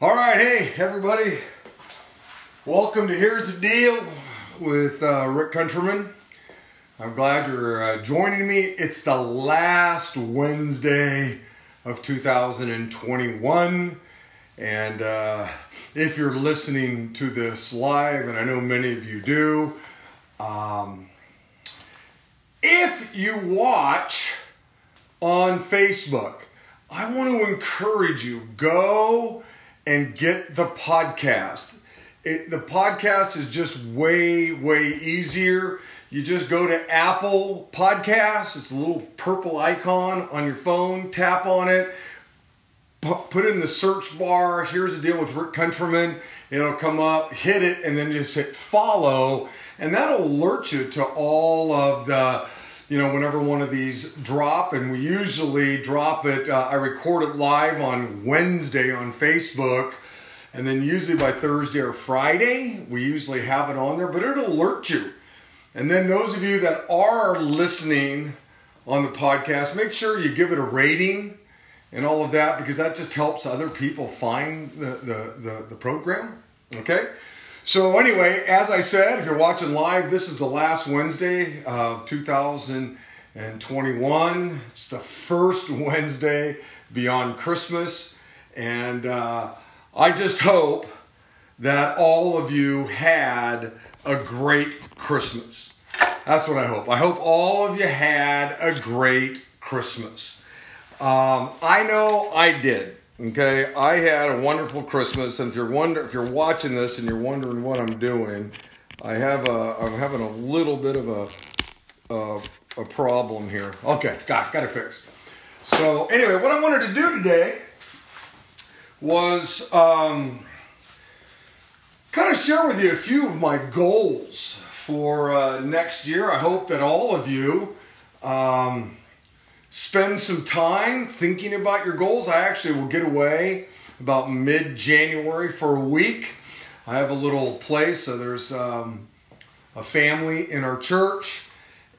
All right, hey everybody, welcome to Here's the Deal with uh, Rick Countryman. I'm glad you're uh, joining me. It's the last Wednesday of 2021, and uh, if you're listening to this live, and I know many of you do, um, if you watch on Facebook, I want to encourage you go and get the podcast. It, the podcast is just way, way easier. You just go to Apple Podcasts, it's a little purple icon on your phone, tap on it, put in the search bar. Here's the deal with Rick Countryman. It'll come up, hit it, and then just hit follow, and that'll alert you to all of the you know, whenever one of these drop, and we usually drop it, uh, I record it live on Wednesday on Facebook, and then usually by Thursday or Friday, we usually have it on there, but it'll alert you. And then those of you that are listening on the podcast, make sure you give it a rating and all of that because that just helps other people find the, the, the, the program. Okay? So, anyway, as I said, if you're watching live, this is the last Wednesday of 2021. It's the first Wednesday beyond Christmas. And uh, I just hope that all of you had a great Christmas. That's what I hope. I hope all of you had a great Christmas. Um, I know I did. Okay, I had a wonderful Christmas, and if you're wonder if you're watching this and you're wondering what I'm doing, I have a I'm having a little bit of a a, a problem here. Okay, got got it fixed. So anyway, what I wanted to do today was um, kind of share with you a few of my goals for uh, next year. I hope that all of you. Um, spend some time thinking about your goals. I actually will get away about mid January for a week. I have a little place, so there's um, a family in our church,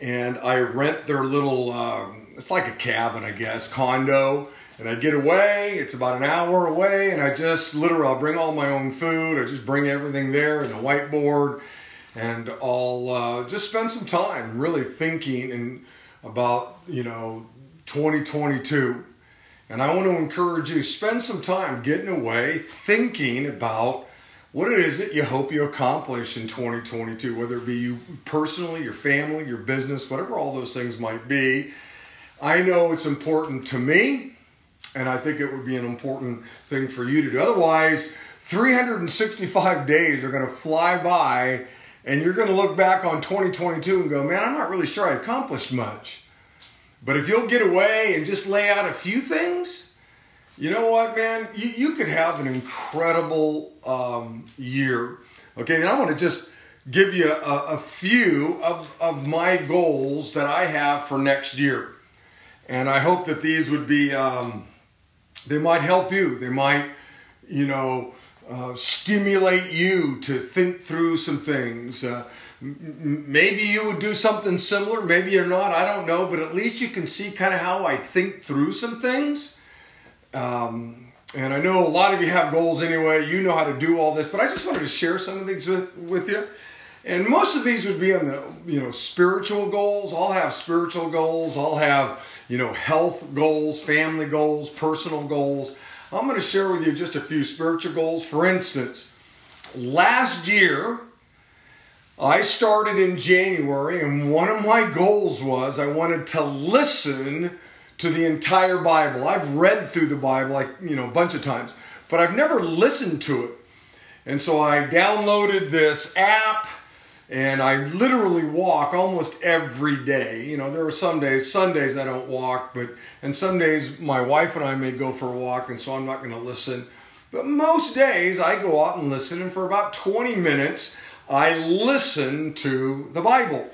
and I rent their little, um, it's like a cabin, I guess, condo. And I get away, it's about an hour away, and I just literally, I'll bring all my own food, I just bring everything there and the whiteboard, and I'll uh, just spend some time really thinking and about, you know, 2022. And I want to encourage you spend some time getting away thinking about what it is that you hope you accomplish in 2022, whether it be you personally, your family, your business, whatever all those things might be. I know it's important to me, and I think it would be an important thing for you to do. Otherwise, 365 days are going to fly by, and you're going to look back on 2022 and go, man, I'm not really sure I accomplished much. But if you'll get away and just lay out a few things, you know what, man? You, you could have an incredible um, year. Okay, and I want to just give you a, a, few of, of my goals that I have for next year. And I hope that these would be, um, they might help you. They might, you know, uh, stimulate you to think through some things. Uh, maybe you would do something similar maybe you're not i don't know but at least you can see kind of how i think through some things. Um, and i know a lot of you have goals anyway you know how to do all this but i just wanted to share some of these with, with you. And most of these would be on the you know spiritual goals. I'll have spiritual goals i'll have you know health goals family goals personal goals. I'm going to share with you just a few spiritual goals. For instance last year I started in January, and one of my goals was I wanted to listen to the entire Bible. I've read through the Bible like, you know, a bunch of times, but I've never listened to it. And so I downloaded this app and I literally walk almost every day. You know, there are some days, Sundays I don't walk, but and some days my wife and I may go for a walk, and so I'm not going to listen. But most days I go out and listen, and for about 20 minutes I listened to the Bible.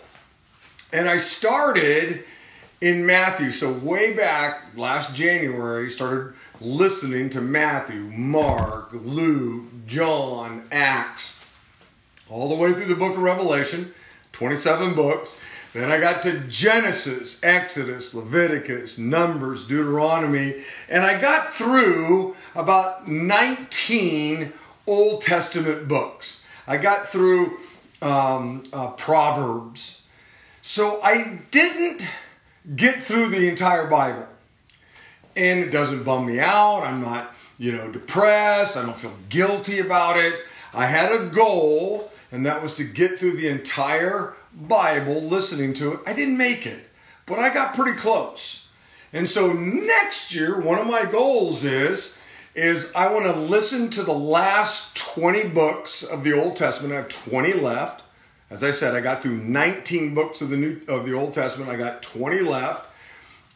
And I started in Matthew. So, way back last January, started listening to Matthew, Mark, Luke, John, Acts, all the way through the book of Revelation, 27 books. Then I got to Genesis, Exodus, Leviticus, Numbers, Deuteronomy, and I got through about 19 Old Testament books. I got through um, uh, Proverbs. So I didn't get through the entire Bible. And it doesn't bum me out. I'm not, you know, depressed. I don't feel guilty about it. I had a goal, and that was to get through the entire Bible listening to it. I didn't make it, but I got pretty close. And so next year, one of my goals is is I want to listen to the last 20 books of the Old Testament. I have 20 left. As I said, I got through 19 books of the New of the Old Testament. I got 20 left.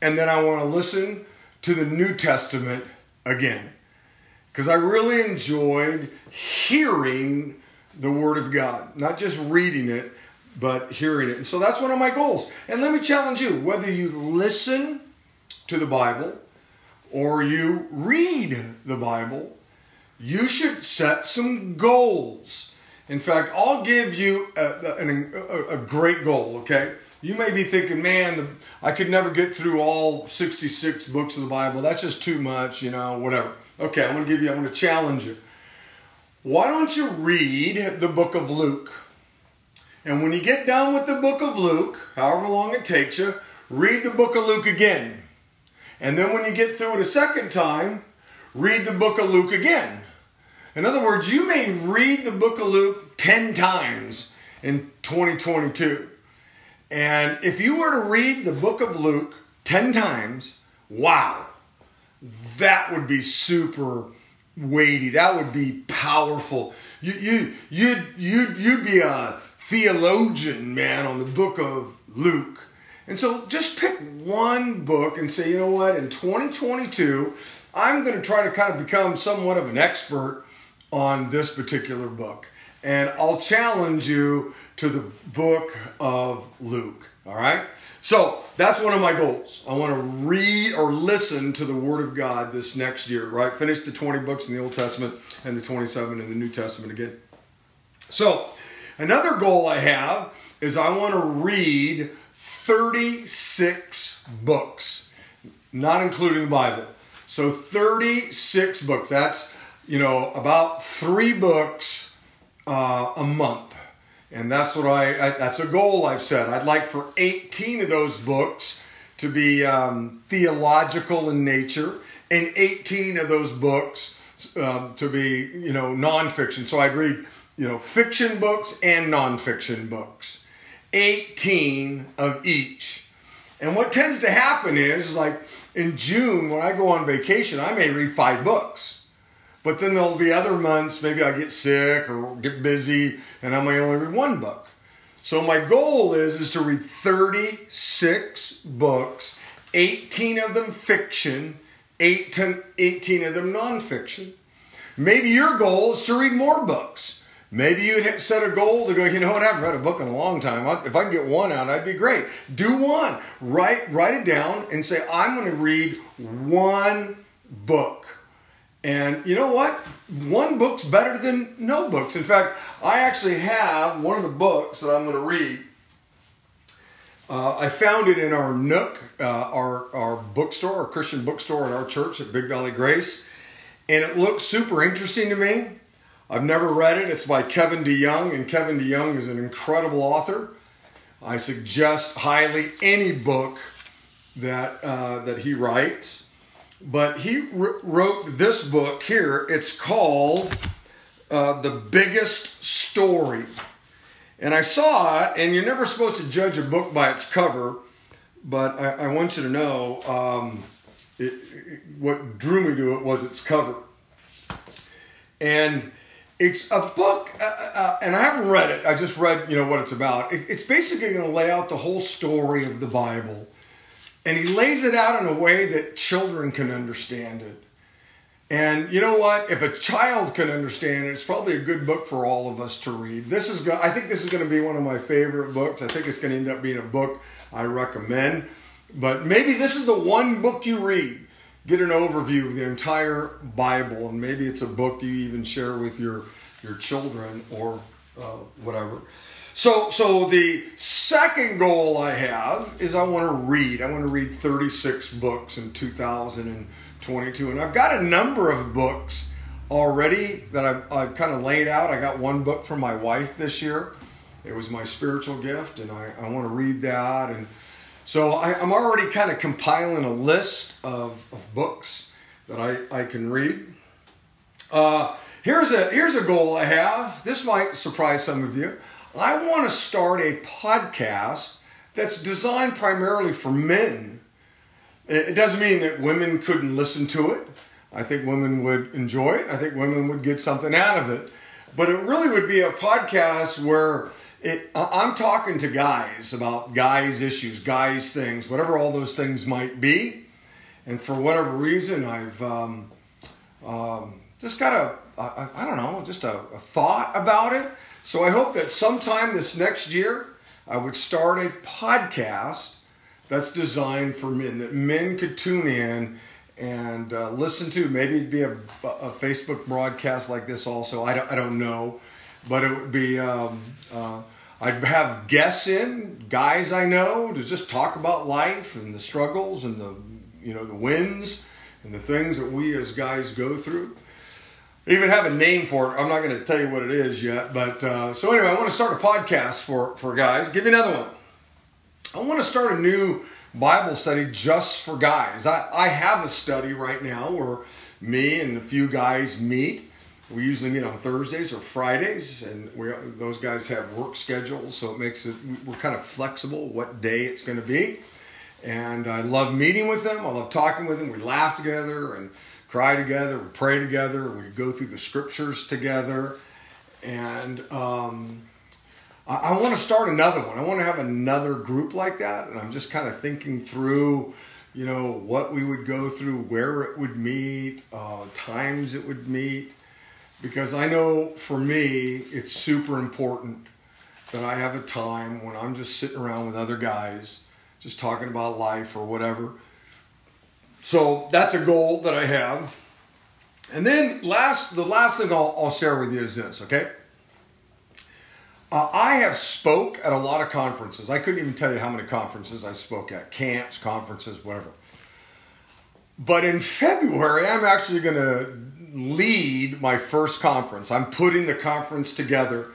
And then I want to listen to the New Testament again. Because I really enjoyed hearing the Word of God, not just reading it, but hearing it. And so that's one of my goals. And let me challenge you whether you listen to the Bible or you read the Bible, you should set some goals. In fact, I'll give you a, a, a, great goal, okay? You may be thinking, man, I could never get through all 66 books of the Bible. That's just too much, you know, whatever. Okay, I'm going to give you, I'm going to challenge you. Why don't you read the book of Luke? And when you get done with the book of Luke, however long it takes you, read the book of Luke again. And then when you get through it a second time, read the book of Luke again. In other words, you may read the book of Luke 10 times in 2022. And if you were to read the book of Luke 10 times, wow, that would be super weighty. That would be powerful. You, you, you'd, you'd, you'd be a theologian, man, on the book of Luke. And so just pick one book and say, you know what, in 2022, I'm going to try to kind of become somewhat of an expert on this particular book. And I'll challenge you to the book of Luke. All right? So that's one of my goals. I want to read or listen to the Word of God this next year, right? Finish the 20 books in the Old Testament and the 27 in the New Testament again. So, another goal I have is I want to read 36 books, not including the Bible. So 36 books. That's, you know, about three books uh, a month. And that's what I, I, that's a goal I've set. I'd like for 18 of those books to be um, theological in nature and 18 of those books um, to be, you know, nonfiction. So I'd read, you know, fiction books and nonfiction books. 18 of each. And what tends to happen is, like in June, when I go on vacation, I may read five books. But then there'll be other months, maybe I get sick or get busy, and I may only read one book. So my goal is, is to read 36 books, 18 of them fiction, 18, 18 of them nonfiction. Maybe your goal is to read more books. Maybe you'd set a goal to go, you know what, I haven't read a book in a long time. If I can get one out, I'd be great. Do one. Write, write it down and say, I'm going to read one book. And you know what? One book's better than no books. In fact, I actually have one of the books that I'm going to read. Uh, I found it in our Nook, uh, our, our bookstore, our Christian bookstore at our church at Big Valley Grace. And it looks super interesting to me. I've never read it. It's by Kevin DeYoung, and Kevin DeYoung is an incredible author. I suggest highly any book that uh, that he writes. But he wrote this book here. It's called uh, "The Biggest Story," and I saw it. And you're never supposed to judge a book by its cover, but I, I want you to know um, it, it, what drew me to it was its cover, and it's a book, uh, uh, uh, and I haven't read it. I just read, you know, what it's about. It, it's basically going to lay out the whole story of the Bible, and he lays it out in a way that children can understand it. And you know what? If a child can understand it, it's probably a good book for all of us to read. This is, go- I think, this is going to be one of my favorite books. I think it's going to end up being a book I recommend. But maybe this is the one book you read get an overview of the entire Bible, and maybe it's a book you even share with your your children or uh, whatever. So, so the second goal I have is I want to read. I want to read 36 books in 2022. And I've got a number of books already that I've, I've kind of laid out. I got one book from my wife this year. It was my spiritual gift, and I, I want to read that. And so I, am already kind of compiling a list of, of books that I, I can read. Uh, here's a here's a goal I have. This might surprise some of you. I want to start a podcast that's designed primarily for men. It doesn't mean that women couldn't listen to it. I think women would enjoy it. I think women would get something out of it. But it really would be a podcast where it, I'm talking to guys about guys' issues, guys' things, whatever all those things might be. And for whatever reason, I've um, um, just got a, a, I don't know, just a, a thought about it. So I hope that sometime this next year, I would start a podcast that's designed for men, that men could tune in and uh, listen to. Maybe it'd be a, a, Facebook broadcast like this also. I don't, I don't know. But it would be, um, uh, I'd have guests in, guys I know, to just talk about life and the struggles and the, you know, the wins and the things that we as guys go through even have a name for it. I'm not going to tell you what it is yet. But uh, so anyway, I want to start a podcast for for guys. Give me another one. I want to start a new Bible study just for guys. I, I have a study right now where me and a few guys meet. We usually meet on Thursdays or Fridays, and we, those guys have work schedules, so it makes it we're kind of flexible what day it's going to be. And I love meeting with them. I love talking with them. We laugh together and cry together, we pray together, we go through the scriptures together. And um, I, I want to start another one. I want to have another group like that. And I'm just kind of thinking through, you know, what we would go through, where it would meet, uh, times it would meet. Because I know for me, it's super important that I have a time when I'm just sitting around with other guys, just talking about life or whatever so that's a goal that I have. And then last, the last thing I'll, I'll share with you is this, okay? Uh, I have spoke at a lot of conferences. I couldn't even tell you how many conferences I spoke at, camps, conferences, whatever. But in February, I'm actually going to lead my first conference. I'm putting the conference together.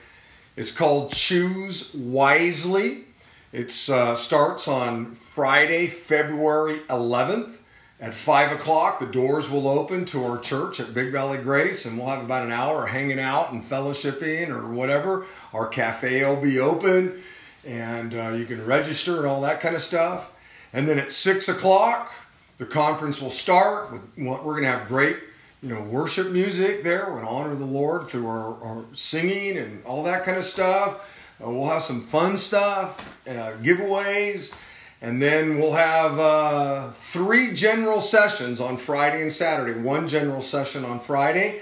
It's called Choose Wisely. It uh, starts on Friday, February 11th at five o'clock, the doors will open to our church at Big Valley Grace, and we'll have about an hour of hanging out and fellowshipping or whatever. Our cafe will be open, and uh, you can register and all that kind of stuff. And then at six o'clock, the conference will start. With we're going to have great, you know, worship music there. We're going to honor the Lord through our, our singing and all that kind of stuff. Uh, we'll have some fun stuff, uh, giveaways and then we'll have uh, three general sessions on Friday and Saturday. One general session on Friday,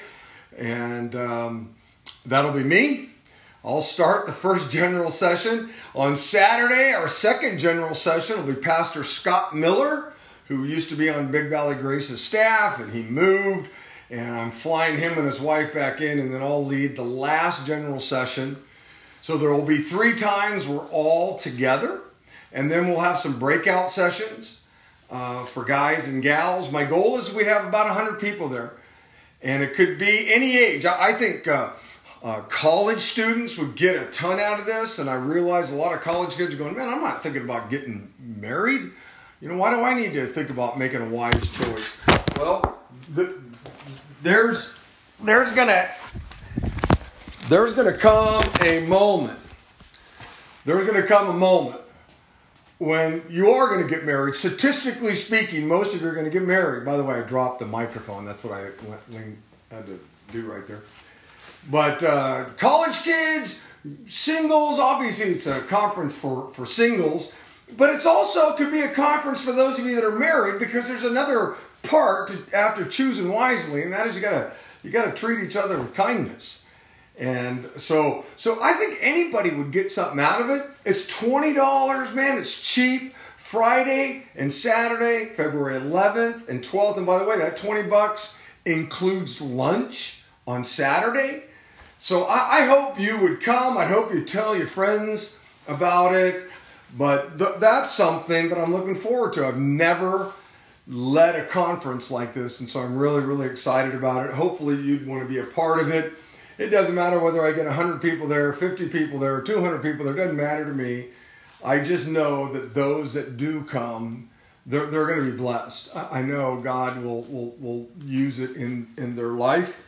and um, that'll be me. I'll start the first general session. On Saturday, our second general session will be Pastor Scott Miller, who used to be on Big Valley Grace's staff, and he moved. And I'm flying him and his wife back in, and then I'll lead the last general session. So there will be three times we're all together and then we'll have some breakout sessions uh, for guys and gals. My goal is we'd have about 100 people there. And it could be any age. I, I think uh, uh, college students would get a ton out of this. And I realize a lot of college kids are going, man, I'm not thinking about getting married. You know, why do I need to think about making a wise choice? Well, the, there's there's gonna there's gonna come a moment. There's gonna come a moment when you are going to get married, statistically speaking, most of you are going to get married. By the way, I dropped the microphone. That's what I had to do right there. But uh, college kids, singles, obviously it's a conference for, for singles, but it's also could be a conference for those of you that are married because there's another part to, after choosing wisely, and that is you gotta you gotta treat each other with kindness. And so, so I think anybody would get something out of it. It's twenty dollars, man. It's cheap. Friday and Saturday, February 11th and 12th. And by the way, that 20 bucks includes lunch on Saturday. So I, I hope you would come. I hope you tell your friends about it. But th- that's something that I'm looking forward to. I've never led a conference like this, and so I'm really, really excited about it. Hopefully, you'd want to be a part of it. It doesn't matter whether I get 100 people there, 50 people there, 200 people there, it doesn't matter to me. I just know that those that do come, they're, they're going to be blessed. I know God will, will, will use it in, in their life.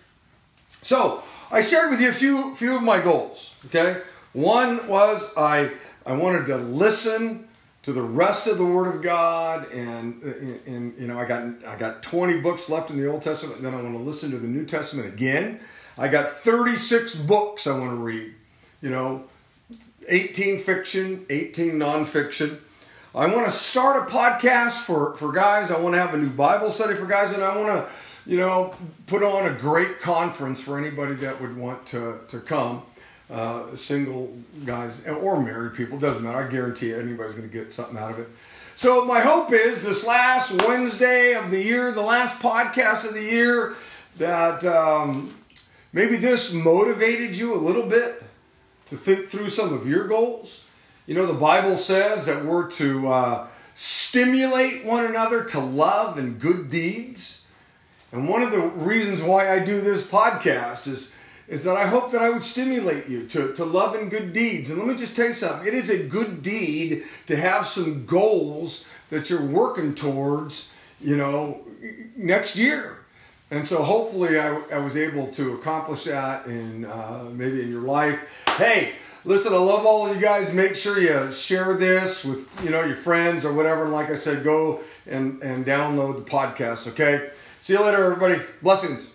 So, I shared with you a few, few of my goals, okay? One was I, I wanted to listen to the rest of the Word of God, and, and you know I got I got 20 books left in the Old Testament, and then I want to listen to the New Testament again. I got 36 books I want to read. You know, 18 fiction, 18 nonfiction. I want to start a podcast for, for guys. I want to have a new Bible study for guys, and I want to, you know, put on a great conference for anybody that would want to, to come uh, single guys or married people, doesn't matter. I guarantee anybody's going to get something out of it. So, my hope is this last Wednesday of the year, the last podcast of the year, that um, maybe this motivated you a little bit to think through some of your goals. You know, the Bible says that we're to uh, stimulate one another to love and good deeds. And one of the reasons why I do this podcast is is that I hope that I would stimulate you to, to love and good deeds. And let me just tell you something it is a good deed to have some goals that you're working towards, you know, next year. And so hopefully I, I was able to accomplish that in uh, maybe in your life. Hey, listen, I love all of you guys. Make sure you share this with, you know, your friends or whatever. And like I said, go and, and download the podcast, okay? See you later, everybody. Blessings.